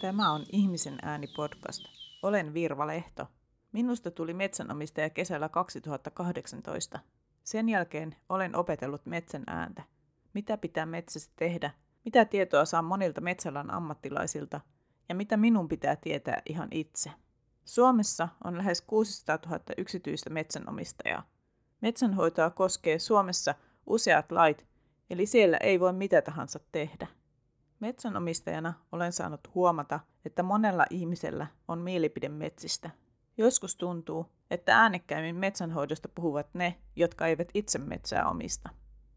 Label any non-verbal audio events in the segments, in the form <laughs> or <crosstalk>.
Tämä on Ihmisen ääni podcast. Olen Virva Lehto. Minusta tuli metsänomistaja kesällä 2018. Sen jälkeen olen opetellut metsän ääntä. Mitä pitää metsässä tehdä, mitä tietoa saa monilta metsäalan ammattilaisilta ja mitä minun pitää tietää ihan itse. Suomessa on lähes 600 000 yksityistä metsänomistajaa. Metsänhoitoa koskee Suomessa useat lait, eli siellä ei voi mitä tahansa tehdä. Metsänomistajana olen saanut huomata, että monella ihmisellä on mielipide metsistä. Joskus tuntuu, että äänekkäimmin metsänhoidosta puhuvat ne, jotka eivät itse metsää omista.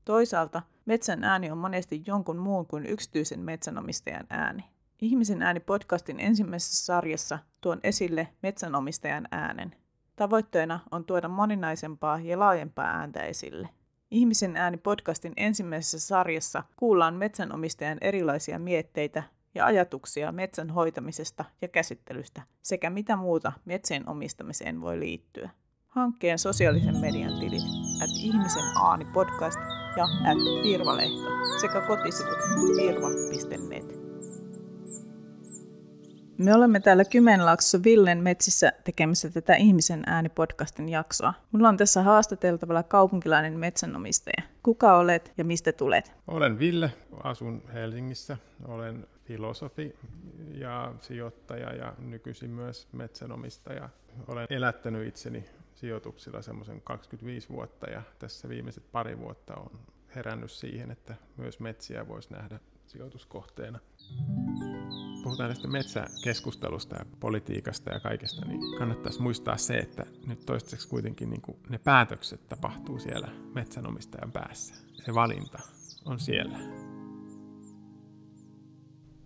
Toisaalta metsän ääni on monesti jonkun muun kuin yksityisen metsänomistajan ääni. Ihmisen ääni podcastin ensimmäisessä sarjassa tuon esille metsänomistajan äänen. Tavoitteena on tuoda moninaisempaa ja laajempaa ääntä esille. Ihmisen ääni podcastin ensimmäisessä sarjassa kuullaan metsänomistajan erilaisia mietteitä ja ajatuksia metsän hoitamisesta ja käsittelystä sekä mitä muuta metsien omistamiseen voi liittyä. Hankkeen sosiaalisen median tilit at ihmisen aani podcast ja at Virvalehto sekä kotisivut virva.net. Me olemme täällä Kymenlaaksossa Villen metsissä tekemässä tätä Ihmisen ääni-podcastin jaksoa. Mulla on tässä haastateltavalla kaupunkilainen metsänomistaja. Kuka olet ja mistä tulet? Olen Ville, asun Helsingissä. Olen filosofi ja sijoittaja ja nykyisin myös metsänomistaja. Olen elättänyt itseni sijoituksilla semmoisen 25 vuotta ja tässä viimeiset pari vuotta on herännyt siihen, että myös metsiä voisi nähdä sijoituskohteena puhutaan tästä metsäkeskustelusta ja politiikasta ja kaikesta, niin kannattaisi muistaa se, että nyt toistaiseksi kuitenkin niin kuin ne päätökset tapahtuu siellä metsänomistajan päässä. Se valinta on siellä.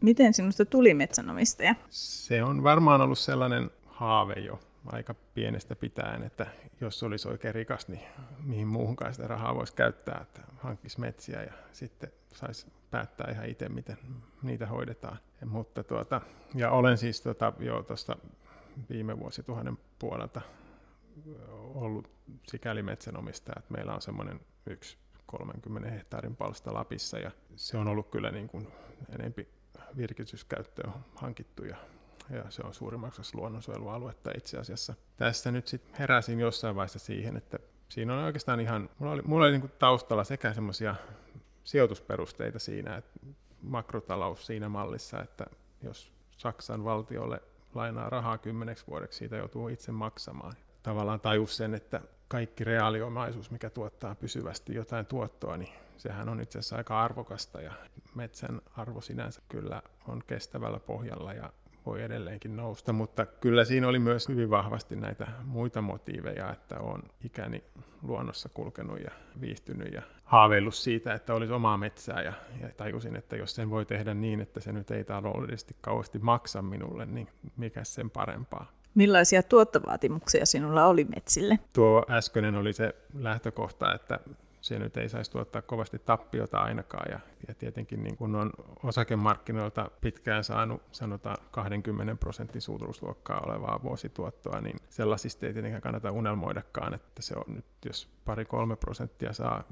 Miten sinusta tuli metsänomistaja? Se on varmaan ollut sellainen haave jo aika pienestä pitäen, että jos olisi oikein rikas, niin mihin muuhunkaan sitä rahaa voisi käyttää, että hankkisi metsiä ja sitten saisi päättää ihan itse, miten niitä hoidetaan. Mutta tuota, ja olen siis tuota, jo tuosta viime vuosituhannen puolelta ollut sikäli metsänomistaja, että meillä on semmoinen yksi 30 hehtaarin palsta Lapissa ja se on ollut kyllä niin kuin enempi virkistyskäyttöön hankittu ja, ja se on suurimmaksi luonnonsuojelualuetta itse asiassa. Tässä nyt sitten heräsin jossain vaiheessa siihen, että siinä on oikeastaan ihan, mulla oli, mulla oli niin kuin taustalla sekä semmoisia sijoitusperusteita siinä, että makrotalous siinä mallissa, että jos Saksan valtiolle lainaa rahaa kymmeneksi vuodeksi, siitä joutuu itse maksamaan. Tavallaan tajus sen, että kaikki reaaliomaisuus, mikä tuottaa pysyvästi jotain tuottoa, niin sehän on itse asiassa aika arvokasta ja metsän arvo sinänsä kyllä on kestävällä pohjalla ja voi edelleenkin nousta, mutta kyllä siinä oli myös hyvin vahvasti näitä muita motiiveja, että on ikäni luonnossa kulkenut ja viihtynyt ja haaveillut siitä, että olisi omaa metsää ja, ja tajusin, että jos sen voi tehdä niin, että se nyt ei taloudellisesti kauheasti maksa minulle, niin mikä sen parempaa. Millaisia tuottovaatimuksia sinulla oli metsille? Tuo äskeinen oli se lähtökohta, että se nyt ei saisi tuottaa kovasti tappiota ainakaan. Ja, ja tietenkin niin kun on osakemarkkinoilta pitkään saanut sanotaan 20 prosentin suuruusluokkaa olevaa vuosituottoa, niin sellaisista ei tietenkään kannata unelmoidakaan, että se on nyt, jos pari-kolme prosenttia saa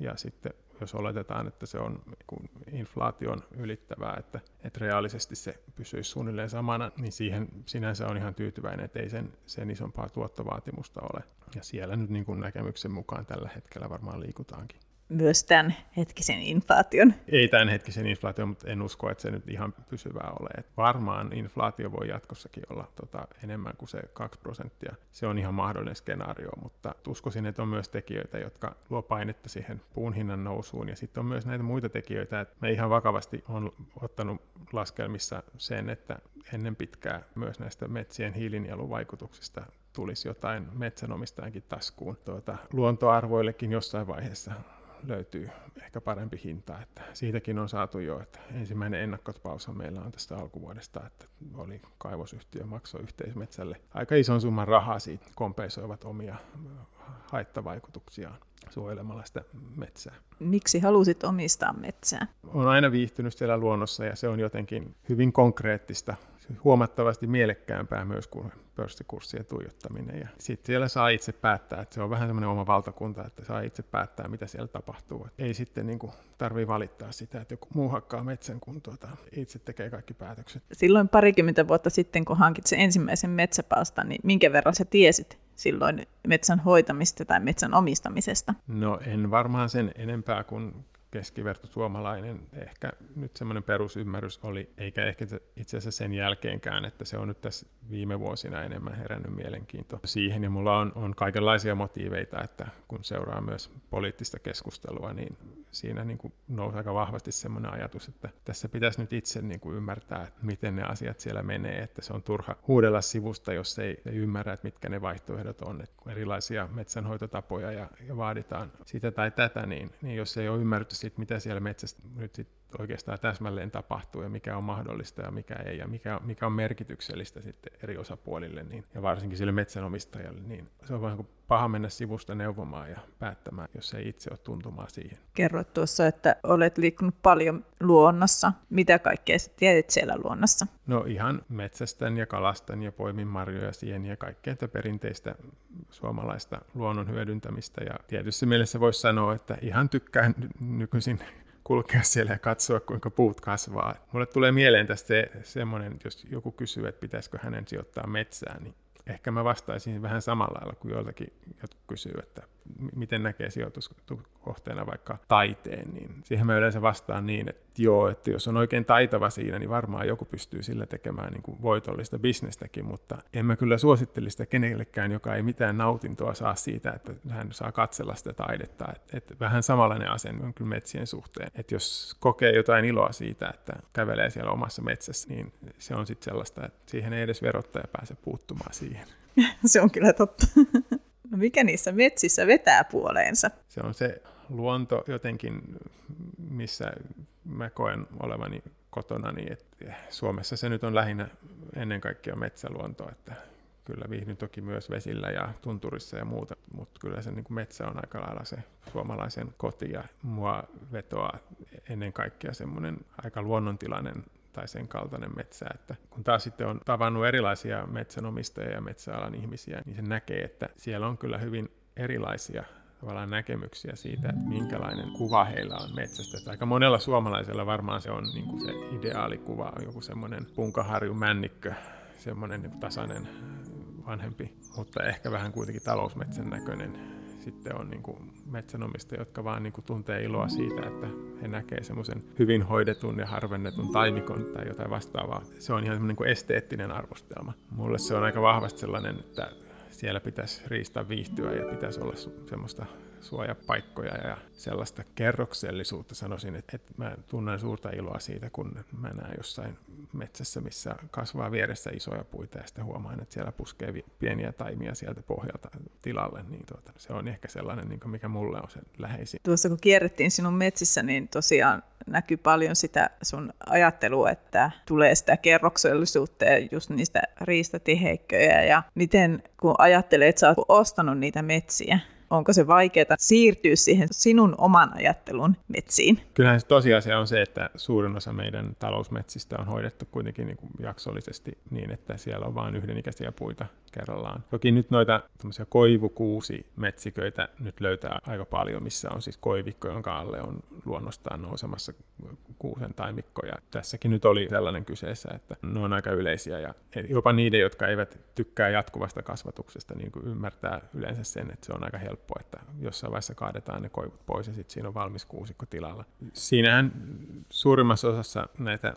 ja sitten jos oletetaan, että se on inflaation ylittävää, että, että reaalisesti se pysyisi suunnilleen samana, niin siihen sinänsä on ihan tyytyväinen, että ei sen, sen isompaa tuottovaatimusta ole. Ja siellä nyt niin kuin näkemyksen mukaan tällä hetkellä varmaan liikutaankin myös tämän hetkisen inflaation. Ei tämän hetkisen inflaation, mutta en usko, että se nyt ihan pysyvää ole. Et varmaan inflaatio voi jatkossakin olla tota enemmän kuin se 2 prosenttia. Se on ihan mahdollinen skenaario, mutta uskoisin, että on myös tekijöitä, jotka luo painetta siihen puun hinnan nousuun. Ja sitten on myös näitä muita tekijöitä, että me ihan vakavasti on ottanut laskelmissa sen, että ennen pitkää myös näistä metsien hiilinieluvaikutuksista tulisi jotain metsänomistajankin taskuun tuota, luontoarvoillekin jossain vaiheessa löytyy ehkä parempi hinta. Että siitäkin on saatu jo, että ensimmäinen ennakkotapaus meillä on tästä alkuvuodesta, että oli kaivosyhtiö maksoi yhteismetsälle aika ison summan rahaa siitä, kompensoivat omia haittavaikutuksiaan suojelemalla sitä metsää. Miksi halusit omistaa metsää? Olen aina viihtynyt siellä luonnossa ja se on jotenkin hyvin konkreettista, huomattavasti mielekkäämpää myös kuin pörssikurssien tuijottaminen. Ja sitten siellä saa itse päättää, että se on vähän semmoinen oma valtakunta, että saa itse päättää, mitä siellä tapahtuu. Et ei sitten niin tarvitse valittaa sitä, että joku muu hakkaa metsän, kun tuota, itse tekee kaikki päätökset. Silloin parikymmentä vuotta sitten, kun hankit sen ensimmäisen metsäpalstan, niin minkä verran sä tiesit silloin metsän hoitamista tai metsän omistamisesta? No en varmaan sen enempää kuin keskiverto suomalainen. Ehkä nyt semmoinen perusymmärrys oli, eikä ehkä itse asiassa sen jälkeenkään, että se on nyt tässä viime vuosina enemmän herännyt mielenkiinto siihen, ja mulla on, on kaikenlaisia motiiveita, että kun seuraa myös poliittista keskustelua, niin siinä niin kuin nousi aika vahvasti semmoinen ajatus, että tässä pitäisi nyt itse niin kuin ymmärtää, että miten ne asiat siellä menee, että se on turha huudella sivusta, jos ei, ei ymmärrä, että mitkä ne vaihtoehdot on, että kun erilaisia metsänhoitotapoja ja, ja vaaditaan sitä tai tätä, niin, niin jos ei ole ymmärretty siitä, mitä siellä metsässä nyt sit oikeastaan täsmälleen tapahtuu ja mikä on mahdollista ja mikä ei ja mikä, mikä on merkityksellistä sitten eri osapuolille niin, ja varsinkin sille metsänomistajalle, niin se on vähän kuin paha mennä sivusta neuvomaan ja päättämään, jos ei itse ole tuntumaan siihen. Kerroit tuossa, että olet liikkunut paljon luonnossa. Mitä kaikkea sä tiedät siellä luonnossa? No ihan metsästän ja kalastan ja poimin marjoja, sieniä ja kaikkea perinteistä suomalaista luonnon hyödyntämistä. Ja tietysti mielessä voisi sanoa, että ihan tykkään nykyisin kulkea siellä ja katsoa, kuinka puut kasvaa. Mulle tulee mieleen tästä se, semmoinen, jos joku kysyy, että pitäisikö hänen sijoittaa metsään, niin ehkä mä vastaisin vähän samalla lailla kuin joiltakin jotkut kysyy, että miten näkee sijoituskohteena vaikka taiteen, niin siihen mä yleensä vastaan niin, että joo, että jos on oikein taitava siinä, niin varmaan joku pystyy sillä tekemään niin kuin voitollista bisnestäkin, mutta en mä kyllä suosittele sitä kenellekään, joka ei mitään nautintoa saa siitä, että hän saa katsella sitä taidetta. Et, et vähän samanlainen asenne on kyllä metsien suhteen. Että jos kokee jotain iloa siitä, että kävelee siellä omassa metsässä, niin se on sitten sellaista, että siihen ei edes verottaja pääse puuttumaan siihen. <laughs> se on kyllä totta. No mikä niissä metsissä vetää puoleensa? Se on se luonto jotenkin, missä mä koen olevani kotona, niin että Suomessa se nyt on lähinnä ennen kaikkea metsäluonto, että kyllä viihdyn toki myös vesillä ja tunturissa ja muuta, mutta kyllä se niin kuin metsä on aika lailla se suomalaisen koti ja mua vetoaa ennen kaikkea semmoinen aika luonnontilainen tai sen kaltainen metsä. Että kun taas sitten on tavannut erilaisia metsänomistajia ja metsäalan ihmisiä, niin se näkee, että siellä on kyllä hyvin erilaisia tavallaan näkemyksiä siitä, että minkälainen kuva heillä on metsästä. Että aika monella suomalaisella varmaan se on niin kuin se ideaalikuva, joku semmoinen punkaharju männikkö, semmoinen niin tasainen vanhempi, mutta ehkä vähän kuitenkin talousmetsän näköinen sitten on niin kuin metsänomistajia, jotka vaan niin kuin tuntee iloa siitä, että he näkee semmoisen hyvin hoidetun ja harvennetun taimikon tai jotain vastaavaa. Se on ihan semmoinen niin esteettinen arvostelma. Mulle se on aika vahvasti sellainen, että siellä pitäisi riistä viihtyä ja pitäisi olla semmoista suojapaikkoja ja sellaista kerroksellisuutta. Sanoisin, että, että mä tunnen suurta iloa siitä, kun mä näen jossain metsässä, missä kasvaa vieressä isoja puita ja sitten huomaan, että siellä puskee pieniä taimia sieltä pohjalta tilalle, niin tuota, se on ehkä sellainen, niin mikä mulle on se läheisin. Tuossa kun kierrettiin sinun metsissä, niin tosiaan näkyy paljon sitä sun ajattelua, että tulee sitä kerroksellisuutta ja just niistä riistatiheikköjä ja miten kun ajattelee, että sä oot ostanut niitä metsiä, onko se vaikeaa siirtyä siihen sinun oman ajattelun metsiin? Kyllähän se tosiasia on se, että suurin osa meidän talousmetsistä on hoidettu kuitenkin niin kuin jaksollisesti niin, että siellä on vain yhdenikäisiä puita kerrallaan. Toki nyt noita koivukuusi metsiköitä nyt löytää aika paljon, missä on siis koivikko, jonka alle on luonnostaan nousemassa kuusen taimikko. Ja tässäkin nyt oli sellainen kyseessä, että ne on aika yleisiä ja jopa niiden, jotka eivät tykkää jatkuvasta kasvatuksesta, niin kuin ymmärtää yleensä sen, että se on aika helppo, että jossain vaiheessa kaadetaan ne koivut pois ja sitten siinä on valmis kuusikko tilalla. Siinähän suurimmassa osassa näitä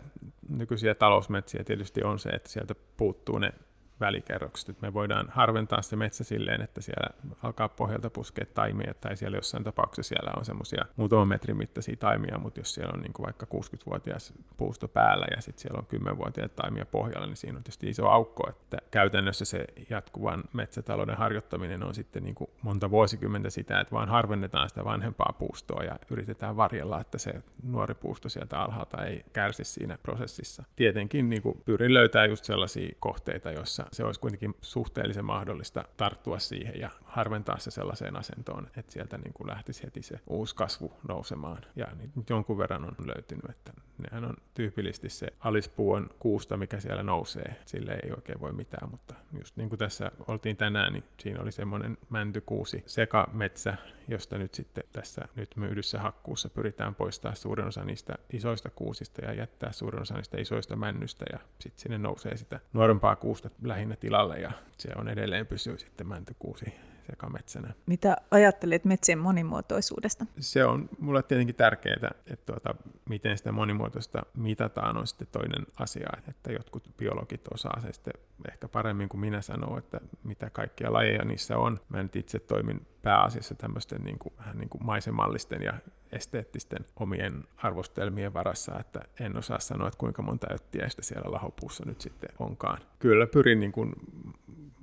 nykyisiä talousmetsiä tietysti on se, että sieltä puuttuu ne välikerrokset. Että me voidaan harventaa se metsä silleen, että siellä alkaa pohjalta puskea taimia, tai siellä jossain tapauksessa siellä on semmoisia muutaman metrin mittaisia taimia, mutta jos siellä on niin kuin vaikka 60-vuotias puusto päällä ja sitten siellä on 10-vuotiaita taimia pohjalla, niin siinä on tietysti iso aukko, että käytännössä se jatkuvan metsätalouden harjoittaminen on sitten niin kuin monta vuosikymmentä sitä, että vaan harvennetaan sitä vanhempaa puustoa ja yritetään varjella, että se nuori puusto sieltä alhaalta ei kärsi siinä prosessissa. Tietenkin niin kuin pyrin löytää just sellaisia kohteita, joissa se olisi kuitenkin suhteellisen mahdollista tarttua siihen ja harventaa se sellaiseen asentoon, että sieltä niin kuin lähtisi heti se uusi kasvu nousemaan. Ja niin jonkun verran on löytynyt, että nehän on tyypillisesti se alispuu on kuusta, mikä siellä nousee. Sille ei oikein voi mitään, mutta just niin kuin tässä oltiin tänään, niin siinä oli semmoinen mäntykuusi sekametsä, josta nyt sitten tässä nyt myydyssä hakkuussa pyritään poistaa suurin osa niistä isoista kuusista ja jättää suurin osa niistä isoista männystä ja sitten sinne nousee sitä nuorempaa kuusta lähinnä tilalle ja se on edelleen pysyy sitten mäntykuusi sekametsänä. Mitä ajattelet metsien monimuotoisuudesta? Se on mulle tietenkin tärkeää, että tuota, miten sitä monimuotoista mitataan on sitten toinen asia, että jotkut biologit osaa se sitten ehkä paremmin kuin minä sanoo, että mitä kaikkia lajeja niissä on. Mä nyt itse toimin pääasiassa tämmöisten niin kuin, vähän niin kuin maisemallisten ja esteettisten omien arvostelmien varassa, että en osaa sanoa, että kuinka monta öttiäistä siellä lahopuussa nyt sitten onkaan. Kyllä pyrin niin kuin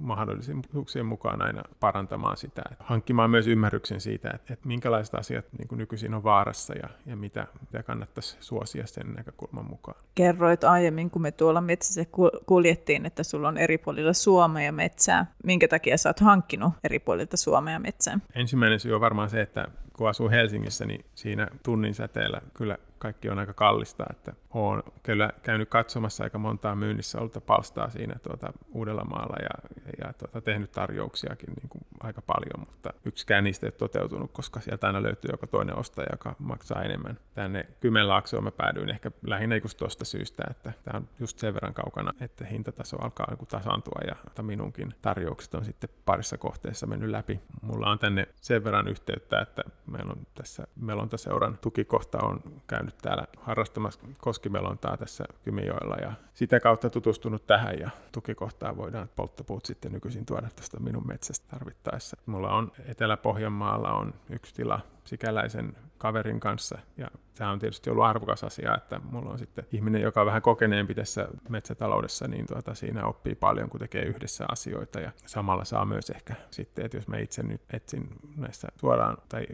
mahdollisuuksien mukaan aina parantamaan sitä, hankkimaan myös ymmärryksen siitä, että, että minkälaiset asiat niin kuin nykyisin on vaarassa ja, ja mitä, mitä kannattaisi suosia sen näkökulman mukaan. Kerroit aiemmin, kun me tuolla metsässä kuljettiin, että sulla on eri puolilla Suomea metsää. Minkä takia sä oot hankkinut eri puolilta Suomea metsää? Ensimmäinen syy on varmaan se, että kun asuu Helsingissä, niin siinä tunnin säteellä kyllä kaikki on aika kallista, että olen kyllä käynyt katsomassa aika montaa myynnissä olta palstaa siinä tuota Uudellamaalla ja, ja tuota, tehnyt tarjouksiakin niin kuin aika paljon, mutta yksikään niistä ei ole toteutunut, koska sieltä aina löytyy joka toinen ostaja, joka maksaa enemmän. Tänne Kymenlaaksoon mä päädyin ehkä lähinnä just tuosta syystä, että tämä on just sen verran kaukana, että hintataso alkaa niin tasaantua ja minunkin tarjoukset on sitten parissa kohteessa mennyt läpi. Mulla on tänne sen verran yhteyttä, että meillä on tässä Melontaseuran tukikohta on käynyt täällä harrastamassa koskimelontaa tässä Kymijoella ja sitä kautta tutustunut tähän ja tukikohtaa voidaan polttopuut sitten nykyisin tuoda tästä minun metsästä tarvittaessa. Mulla on Etelä-Pohjanmaalla on yksi tila sikäläisen kaverin kanssa. Ja tämä on tietysti ollut arvokas asia, että mulla on sitten ihminen, joka on vähän kokeneempi tässä metsätaloudessa, niin tuota, siinä oppii paljon, kun tekee yhdessä asioita. Ja samalla saa myös ehkä sitten, että jos mä itse nyt etsin näissä suoraan tai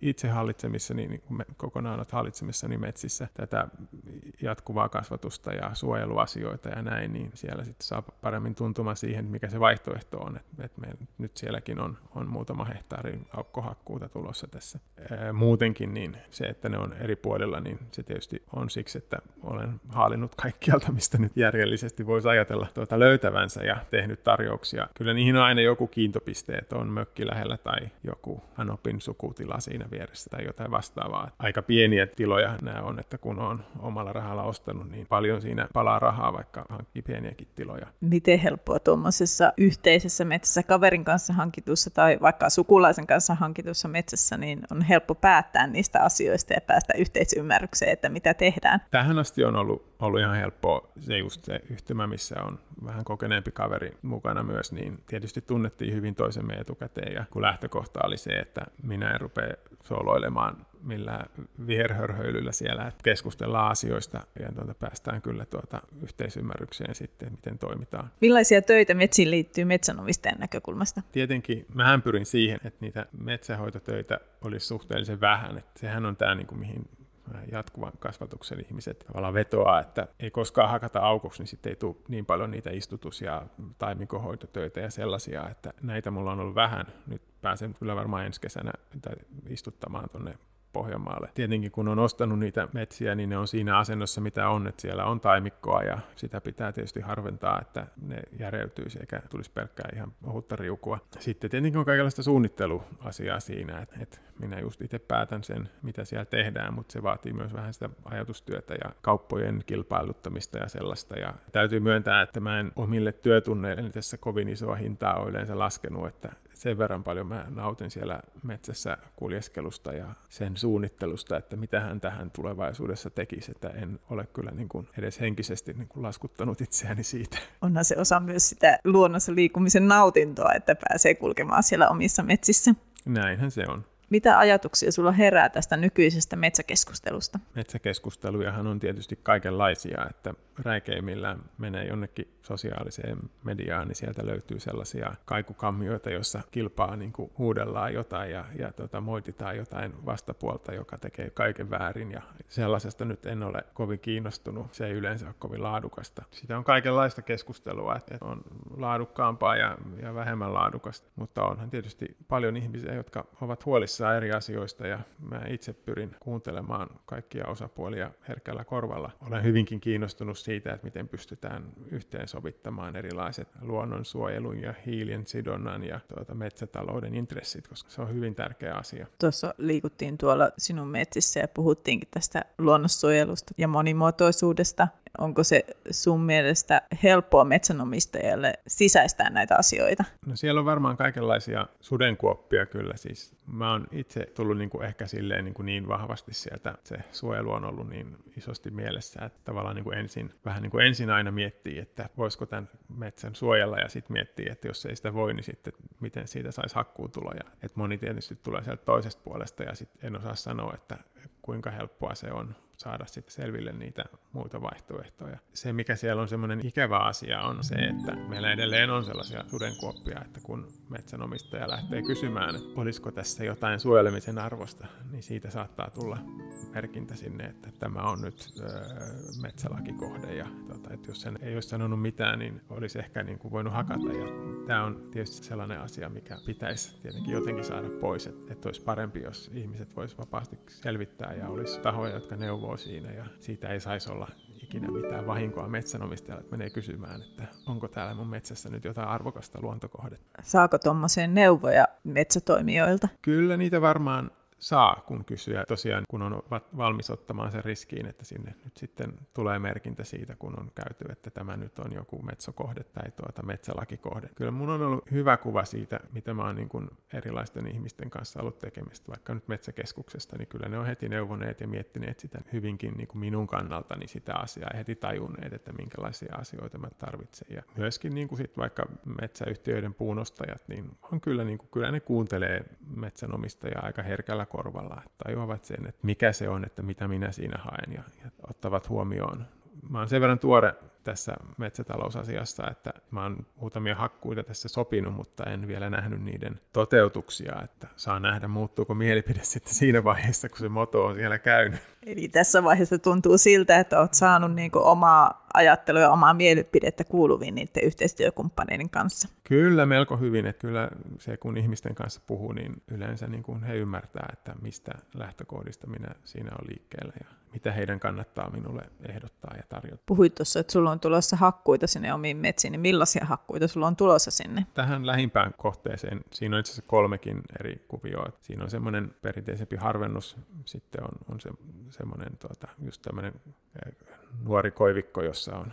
itse hallitsemissa, niin, niin kokonaan olet hallitsemissa niin metsissä tätä jatkuvaa kasvatusta ja suojeluasioita ja näin, niin siellä sitten saa paremmin tuntuma siihen, mikä se vaihtoehto on. Että et meillä nyt sielläkin on, on muutama hehtaarin aukkohakkuuta tulossa tässä. Muutenkin niin se, että ne on eri puolilla, niin se tietysti on siksi, että olen haalinnut kaikkialta, mistä nyt järjellisesti voisi ajatella tuota löytävänsä ja tehnyt tarjouksia. Kyllä niihin on aina joku kiintopiste, että on mökki lähellä tai joku Hanopin sukutila siinä vieressä tai jotain vastaavaa. Aika pieniä tiloja nämä on, että kun on omalla rahalla ostanut, niin paljon siinä palaa rahaa, vaikka hankkii pieniäkin tiloja. Miten helppoa tuommoisessa yhteisessä metsässä kaverin kanssa hankitussa tai vaikka sukulaisen kanssa hankitussa metsässä, niin on helppo päättää niistä asioista ja päästä yhteisymmärrykseen, että mitä tehdään. Tähän asti on ollut, ollut ihan helppoa se just se yhtymä, missä on vähän kokeneempi kaveri mukana myös, niin tietysti tunnettiin hyvin toisemme etukäteen ja kun lähtökohta oli se, että minä en rupea soloilemaan millään viherhörhöilyllä siellä, että keskustellaan asioista ja tuota, päästään kyllä tuota yhteisymmärrykseen sitten, miten toimitaan. Millaisia töitä metsiin liittyy metsänomistajan näkökulmasta? Tietenkin mähän pyrin siihen, että niitä metsähoitotöitä olisi suhteellisen vähän. Että sehän on tämä, niin kuin, mihin jatkuvan kasvatuksen ihmiset tavallaan vetoaa, että ei koskaan hakata aukoksi, niin sitten ei tule niin paljon niitä istutus- ja taimikohoitotöitä ja sellaisia, että näitä mulla on ollut vähän. Nyt pääsen kyllä varmaan ensi kesänä istuttamaan tuonne Pohjanmaalle. Tietenkin kun on ostanut niitä metsiä, niin ne on siinä asennossa, mitä on, että siellä on taimikkoa ja sitä pitää tietysti harventaa, että ne järeytyisi eikä tulisi pelkkää ihan ohutta riukua. Sitten tietenkin on kaikenlaista suunnitteluasiaa siinä, että, että minä just itse päätän sen, mitä siellä tehdään, mutta se vaatii myös vähän sitä ajatustyötä ja kauppojen kilpailuttamista ja sellaista. Ja täytyy myöntää, että mä en omille työtunneille tässä kovin isoa hintaa ole yleensä laskenut, että sen verran paljon mä nautin siellä metsässä kuljeskelusta ja sen suunnittelusta, että mitä hän tähän tulevaisuudessa tekisi, että en ole kyllä niin kuin edes henkisesti niin kuin laskuttanut itseäni siitä. Onhan se osa myös sitä luonnossa liikumisen nautintoa, että pääsee kulkemaan siellä omissa metsissä. Näinhän se on. Mitä ajatuksia sulla herää tästä nykyisestä metsäkeskustelusta? Metsäkeskustelujahan on tietysti kaikenlaisia, että räikeimmillään menee jonnekin sosiaaliseen mediaan, niin sieltä löytyy sellaisia kaikukammioita, joissa kilpaa niin kuin huudellaan jotain ja, ja tota, moititaan jotain vastapuolta, joka tekee kaiken väärin ja sellaisesta nyt en ole kovin kiinnostunut. Se ei yleensä ole kovin laadukasta. Sitä on kaikenlaista keskustelua, että on laadukkaampaa ja, ja vähemmän laadukasta, mutta onhan tietysti paljon ihmisiä, jotka ovat huolissaan eri asioista ja mä itse pyrin kuuntelemaan kaikkia osapuolia herkällä korvalla. Olen hyvinkin kiinnostunut siitä, että miten pystytään yhteensovittamaan erilaiset luonnonsuojelun ja hiilien sidonnan ja tuota metsätalouden intressit, koska se on hyvin tärkeä asia. Tuossa liikuttiin tuolla sinun metsissä ja puhuttiinkin tästä luonnonsuojelusta ja monimuotoisuudesta onko se sun mielestä helppoa metsänomistajalle sisäistää näitä asioita? No siellä on varmaan kaikenlaisia sudenkuoppia kyllä. Siis mä oon itse tullut niin kuin ehkä silleen niin, kuin niin vahvasti sieltä, se suojelu on ollut niin isosti mielessä, että tavallaan niin kuin ensin, vähän niin kuin ensin aina miettii, että voisiko tämän metsän suojella ja sitten miettii, että jos ei sitä voi, niin sitten miten siitä saisi hakkuutuloja. Et moni tietysti tulee sieltä toisesta puolesta ja sitten en osaa sanoa, että kuinka helppoa se on saada sitten selville niitä muita vaihtoehtoja. Se, mikä siellä on semmoinen ikävä asia, on se, että meillä edelleen on sellaisia sudenkuoppia, että kun metsänomistaja lähtee kysymään, että olisiko tässä jotain suojelemisen arvosta, niin siitä saattaa tulla merkintä sinne, että tämä on nyt öö, metsälakikohde ja tota, että jos sen ei olisi sanonut mitään, niin olisi ehkä niin kuin voinut hakata. Ja tämä on tietysti sellainen asia, mikä pitäisi tietenkin jotenkin saada pois, että, että olisi parempi, jos ihmiset voisivat vapaasti selvittää ja olisi tahoja, jotka neuvoo siinä ja siitä ei saisi olla ikinä mitään vahinkoa metsänomistajalle, että menee kysymään, että onko täällä mun metsässä nyt jotain arvokasta luontokohdetta. Saako tuommoiseen neuvoja metsätoimijoilta? Kyllä niitä varmaan saa, kun kysyä. Tosiaan, kun on valmis ottamaan sen riskiin, että sinne nyt sitten tulee merkintä siitä, kun on käyty, että tämä nyt on joku metsokohde tai tuota metsälakikohde. Kyllä mun on ollut hyvä kuva siitä, mitä mä oon niin kuin erilaisten ihmisten kanssa ollut tekemistä, vaikka nyt metsäkeskuksesta, niin kyllä ne on heti neuvoneet ja miettineet sitä hyvinkin niin kuin minun kannaltani sitä asiaa ja heti tajunneet, että minkälaisia asioita mä tarvitsen. Ja myöskin niin kuin sit vaikka metsäyhtiöiden puunostajat, niin on kyllä, niin kuin, kyllä ne kuuntelee metsänomistajaa aika herkällä korvalla, että tajuavat sen, että mikä se on, että mitä minä siinä haen ja, ja ottavat huomioon. Mä oon sen verran tuore tässä metsätalousasiassa, että mä oon muutamia hakkuita tässä sopinut, mutta en vielä nähnyt niiden toteutuksia, että saa nähdä muuttuuko mielipide <laughs> sitten siinä vaiheessa, kun se moto on siellä käynyt. Eli tässä vaiheessa tuntuu siltä, että oot saanut niin omaa ajattelua ja omaa mielipidettä kuuluviin niiden yhteistyökumppaneiden kanssa. Kyllä, melko hyvin. Että kyllä se, kun ihmisten kanssa puhuu, niin yleensä niin kuin he ymmärtää, että mistä lähtökohdista minä siinä on liikkeellä ja mitä heidän kannattaa minulle ehdottaa ja tarjota. Puhuit tuossa, että sulla on tulossa hakkuita sinne omiin metsiin, niin millaisia hakkuita sulla on tulossa sinne? Tähän lähimpään kohteeseen, siinä on itse asiassa kolmekin eri kuvioa. Siinä on semmoinen perinteisempi harvennus, sitten on, on se, semmoinen tuota, just tämmöinen eh, nuori koivikko, jossa on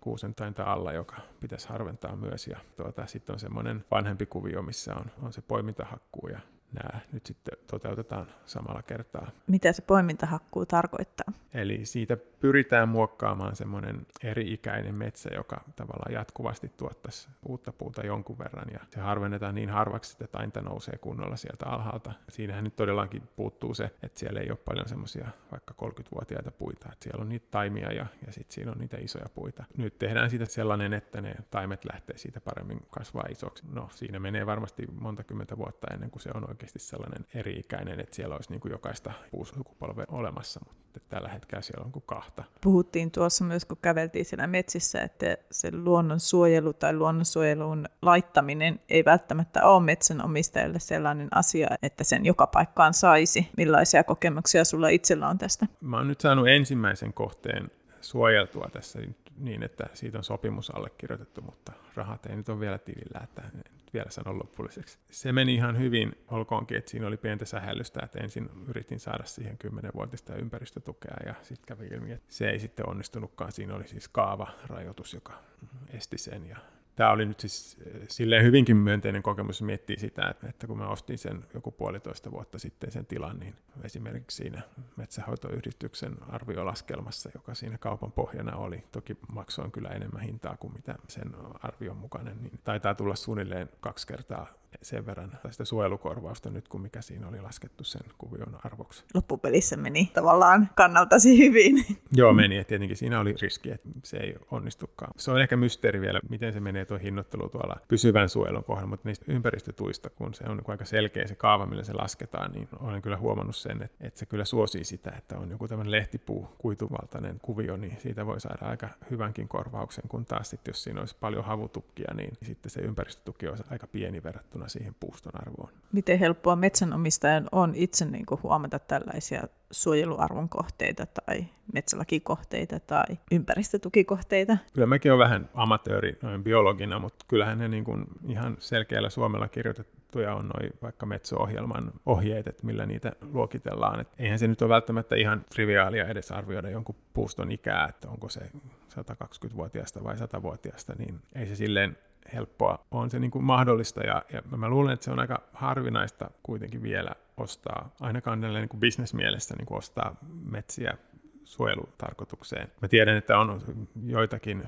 kuusen tainta alla, joka pitäisi harventaa myös. Ja tuota, sitten on semmoinen vanhempi kuvio, missä on, on se poimintahakkuu ja nämä nyt sitten toteutetaan samalla kertaa. Mitä se poimintahakkuu tarkoittaa? Eli siitä pyritään muokkaamaan semmoinen eri-ikäinen metsä, joka tavallaan jatkuvasti tuottaisi uutta puuta jonkun verran. Ja se harvennetaan niin harvaksi, että tainta nousee kunnolla sieltä alhaalta. Siinähän nyt todellakin puuttuu se, että siellä ei ole paljon semmoisia vaikka 30-vuotiaita puita. Että siellä on niitä taimia ja, ja sitten siinä on niitä isoja puita. Nyt tehdään siitä sellainen, että ne taimet lähtee siitä paremmin kasvaa isoksi. No siinä menee varmasti monta kymmentä vuotta ennen kuin se on oikeasti sellainen eri-ikäinen, että siellä olisi niin kuin jokaista puusukupolvea olemassa, mutta tällä hetkellä siellä on kuin kahta. Puhuttiin tuossa myös, kun käveltiin siellä metsissä, että se luonnonsuojelu tai luonnonsuojelun laittaminen ei välttämättä ole metsänomistajalle sellainen asia, että sen joka paikkaan saisi. Millaisia kokemuksia sulla itsellä on tästä? Mä oon nyt saanut ensimmäisen kohteen suojeltua tässä niin, että siitä on sopimus allekirjoitettu, mutta rahat ei nyt ole vielä tilillä, että vielä sano lopulliseksi. Se meni ihan hyvin, olkoonkin, että siinä oli pientä sähellystä, että ensin yritin saada siihen 10-vuotista ympäristötukea ja sitten kävi ilmi, että se ei sitten onnistunutkaan. Siinä oli siis kaavarajoitus, joka esti sen ja tämä oli nyt siis eh, silleen hyvinkin myönteinen kokemus, miettii sitä, että kun mä ostin sen joku puolitoista vuotta sitten sen tilan, niin esimerkiksi siinä metsähoitoyhdistyksen arviolaskelmassa, joka siinä kaupan pohjana oli, toki maksoin kyllä enemmän hintaa kuin mitä sen arvion mukainen, niin taitaa tulla suunnilleen kaksi kertaa sen verran sitä suojelukorvausta nyt, kuin mikä siinä oli laskettu sen kuvion arvoksi. Loppupelissä meni tavallaan kannaltasi hyvin. Joo, meni. Et tietenkin siinä oli riski, että se ei onnistukaan. Se on ehkä mysteeri vielä, miten se menee tuo hinnoittelu tuolla pysyvän suojelun kohdalla, mutta niistä ympäristötuista, kun se on aika selkeä se kaava, millä se lasketaan, niin olen kyllä huomannut sen, että, että se kyllä suosii sitä, että on joku tämmöinen lehtipuu, kuituvaltainen kuvio, niin siitä voi saada aika hyvänkin korvauksen, kun taas sitten, jos siinä olisi paljon havutukkia, niin sitten se ympäristötuki olisi aika pieni verrattuna siihen puuston arvoon. Miten helppoa metsänomistajan on itse niin kuin huomata tällaisia suojeluarvon kohteita tai metsälakikohteita tai ympäristötukikohteita? Kyllä mäkin olen vähän amatööri noin biologina, mutta kyllähän ne niin kuin ihan selkeällä suomella kirjoitettuja on noin vaikka metso-ohjelman ohjeet, että millä niitä luokitellaan. Et eihän se nyt ole välttämättä ihan triviaalia edes arvioida jonkun puuston ikää, että onko se 120-vuotiaasta vai 100-vuotiaasta, niin ei se silleen helppoa on se niin kuin mahdollista ja, ja mä luulen, että se on aika harvinaista kuitenkin vielä ostaa, ainakaan niin kuin bisnesmielessä niin kuin ostaa metsiä suojelutarkoitukseen. Mä tiedän, että on joitakin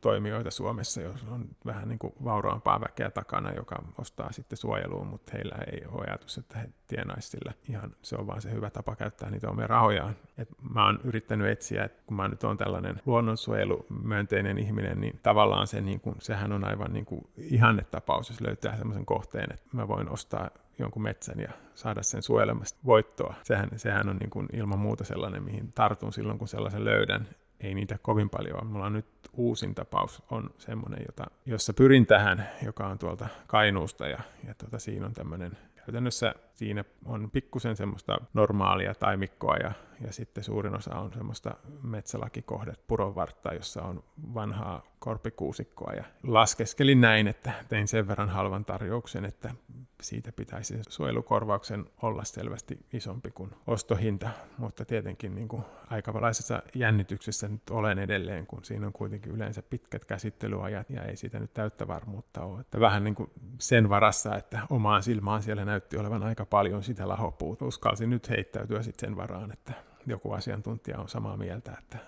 toimijoita Suomessa, jos on vähän niin kuin vauraampaa väkeä takana, joka ostaa sitten suojeluun, mutta heillä ei ole ajatus, että he tienaisivat sillä. Ihan se on vaan se hyvä tapa käyttää niitä omia rahojaan. Et mä oon yrittänyt etsiä, että kun mä nyt on tällainen luonnonsuojelumyönteinen ihminen, niin tavallaan se, niin kuin, sehän on aivan niin kuin ihannetapaus, jos löytää sellaisen kohteen, että mä voin ostaa jonkun metsän ja saada sen suojelemasta voittoa. Sehän, sehän on niin kuin ilman muuta sellainen, mihin tartun silloin, kun sellaisen löydän ei niitä kovin paljon ole. Mulla on nyt uusin tapaus on semmoinen, jota, jossa pyrin tähän, joka on tuolta Kainuusta ja, ja tuota, siinä on tämmöinen käytännössä siinä on pikkusen semmoista normaalia taimikkoa ja, ja sitten suurin osa on semmoista metsälakikohdet puronvartta, jossa on vanhaa korpikuusikkoa ja laskeskelin näin, että tein sen verran halvan tarjouksen, että siitä pitäisi suojelukorvauksen olla selvästi isompi kuin ostohinta, mutta tietenkin niin kuin aikavalaisessa jännityksessä nyt olen edelleen, kun siinä on kuitenkin yleensä pitkät käsittelyajat ja ei siitä nyt täyttä varmuutta ole. Että vähän niin kuin sen varassa, että omaan silmään siellä näytti olevan aika paljon sitä lahopuuta. Uskalsin nyt heittäytyä sitten sen varaan, että joku asiantuntija on samaa mieltä, että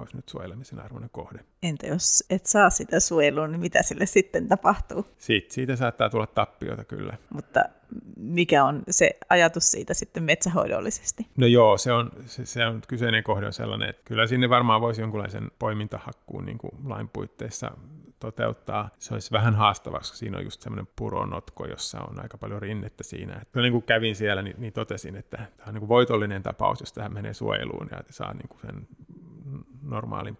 olisi nyt suojelemisen arvoinen kohde. Entä jos et saa sitä suojelua, niin mitä sille sitten tapahtuu? Siitä, siitä saattaa tulla tappioita kyllä. Mutta mikä on se ajatus siitä sitten metsähoidollisesti? No joo, se on, se, se on kyseinen kohde on sellainen, että kyllä sinne varmaan voisi jonkunlaisen poimintahakkuun niin kuin lain puitteissa toteuttaa. Se olisi vähän haastavaksi, koska siinä on just semmoinen puronotko, jossa on aika paljon rinnettä siinä. Että niin kuin kävin siellä, niin, niin totesin, että tämä on niin kuin voitollinen tapaus, jos tähän menee suojeluun ja saa niin kuin sen normaalin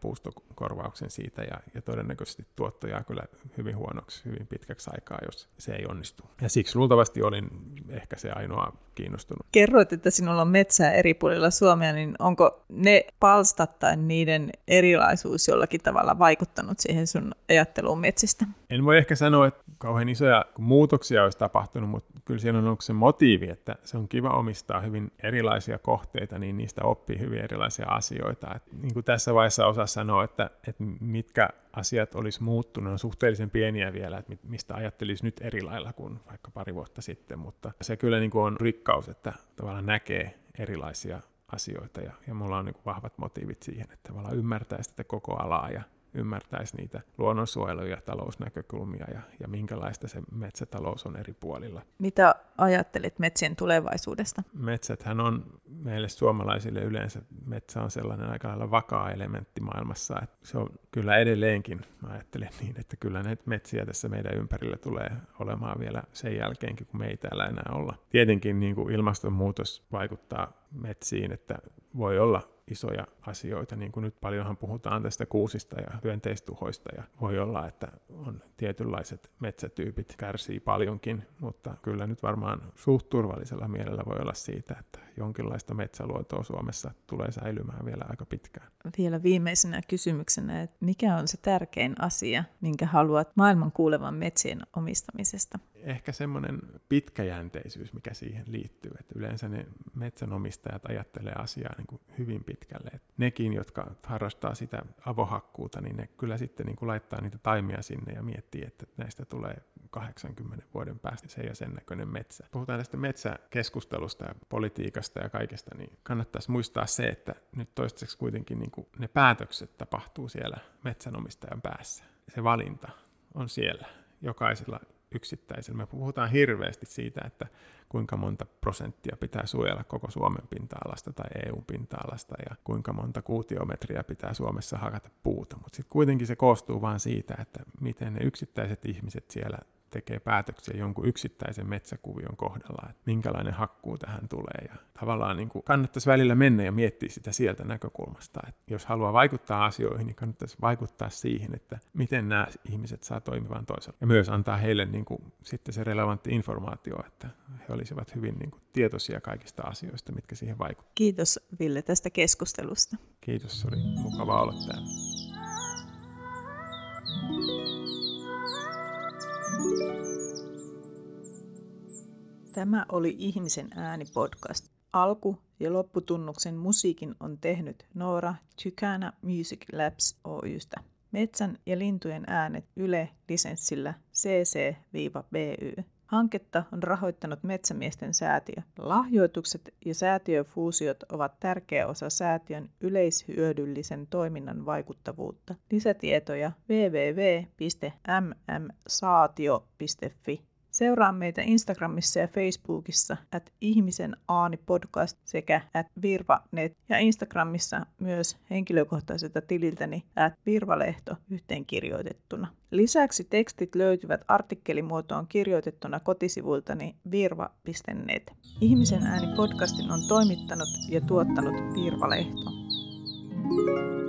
puustokorvauksen siitä ja, ja todennäköisesti tuotto jää kyllä hyvin huonoksi hyvin pitkäksi aikaa, jos se ei onnistu. Ja siksi luultavasti olin ehkä se ainoa kiinnostunut. Kerroit, että sinulla on metsää eri puolilla Suomea, niin onko ne palstat tai niiden erilaisuus jollakin tavalla vaikuttanut siihen sun ajatteluun metsistä? En voi ehkä sanoa, että kauhean isoja muutoksia olisi tapahtunut, mutta kyllä siinä on ollut se motiivi, että se on kiva omistaa hyvin erilaisia kohteita, niin niistä oppii hyvin erilaisia asioita. Et niin kuin tässä vaiheessa osaa sanoa, että, että mitkä asiat olisi muuttunut, on suhteellisen pieniä vielä, että mistä ajattelisi nyt eri lailla kuin vaikka pari vuotta sitten, mutta se kyllä niin kuin on rikkaus, että tavallaan näkee erilaisia asioita ja, ja mulla on niin kuin vahvat motiivit siihen, että tavallaan ymmärtää sitä koko alaa ja ymmärtäisi niitä luonnonsuojelu- ja talousnäkökulmia ja, ja minkälaista se metsätalous on eri puolilla. Mitä ajattelit metsien tulevaisuudesta? Metsäthän on meille suomalaisille yleensä, metsä on sellainen aika lailla vakaa elementti maailmassa, että se on kyllä edelleenkin, mä ajattelen niin, että kyllä näitä metsiä tässä meidän ympärillä tulee olemaan vielä sen jälkeenkin, kun me ei täällä enää olla. Tietenkin niin kuin ilmastonmuutos vaikuttaa metsiin, että voi olla isoja asioita, niin kuin nyt paljonhan puhutaan tästä kuusista ja hyönteistuhoista, ja voi olla, että on tietynlaiset metsätyypit kärsii paljonkin, mutta kyllä nyt varmaan suht turvallisella mielellä voi olla siitä, että jonkinlaista metsäluontoa Suomessa tulee säilymään vielä aika pitkään. Vielä viimeisenä kysymyksenä, että mikä on se tärkein asia, minkä haluat maailman kuulevan metsien omistamisesta? Ehkä semmoinen pitkäjänteisyys, mikä siihen liittyy. Että yleensä ne metsänomistajat ajattelee asiaa niin kuin hyvin pitkälle. Että nekin, jotka harrastaa sitä avohakkuuta, niin ne kyllä sitten niin kuin laittaa niitä taimia sinne ja miettii, että näistä tulee 80 vuoden päästä se ja sen näköinen metsä. Puhutaan tästä metsäkeskustelusta ja politiikasta ja kaikesta, niin kannattaisi muistaa se, että nyt toistaiseksi kuitenkin niin kuin ne päätökset tapahtuu siellä metsänomistajan päässä. Se valinta on siellä jokaisella yksittäisen. Me puhutaan hirveästi siitä, että kuinka monta prosenttia pitää suojella koko Suomen pinta-alasta tai EU-pinta-alasta ja kuinka monta kuutiometriä pitää Suomessa hakata puuta. Mutta sitten kuitenkin se koostuu vain siitä, että miten ne yksittäiset ihmiset siellä tekee päätöksiä jonkun yksittäisen metsäkuvion kohdalla, että minkälainen hakkuu tähän tulee. Ja tavallaan niin kuin kannattaisi välillä mennä ja miettiä sitä sieltä näkökulmasta. Että jos haluaa vaikuttaa asioihin, niin kannattaisi vaikuttaa siihen, että miten nämä ihmiset saa toimivan toisella. Ja myös antaa heille niin kuin sitten se relevantti informaatio, että he olisivat hyvin niin kuin tietoisia kaikista asioista, mitkä siihen vaikuttavat. Kiitos Ville tästä keskustelusta. Kiitos, oli mukava olla täällä. Tämä oli Ihmisen ääni podcast. Alku- ja lopputunnuksen musiikin on tehnyt Noora Tykana Music Labs Oystä. Metsän ja lintujen äänet Yle-lisenssillä CC-BY. Hanketta on rahoittanut Metsämiesten säätiö. Lahjoitukset ja säätiöfuusiot ovat tärkeä osa säätiön yleishyödyllisen toiminnan vaikuttavuutta. Lisätietoja www.mmsaatio.fi. Seuraa meitä Instagramissa ja Facebookissa at ihmisen aani podcast sekä at virvanet ja Instagramissa myös henkilökohtaiselta tililtäni at virvalehto yhteenkirjoitettuna. Lisäksi tekstit löytyvät artikkelimuotoon kirjoitettuna kotisivuiltani virva.net. Ihmisen ääni podcastin on toimittanut ja tuottanut Virvalehto. thank you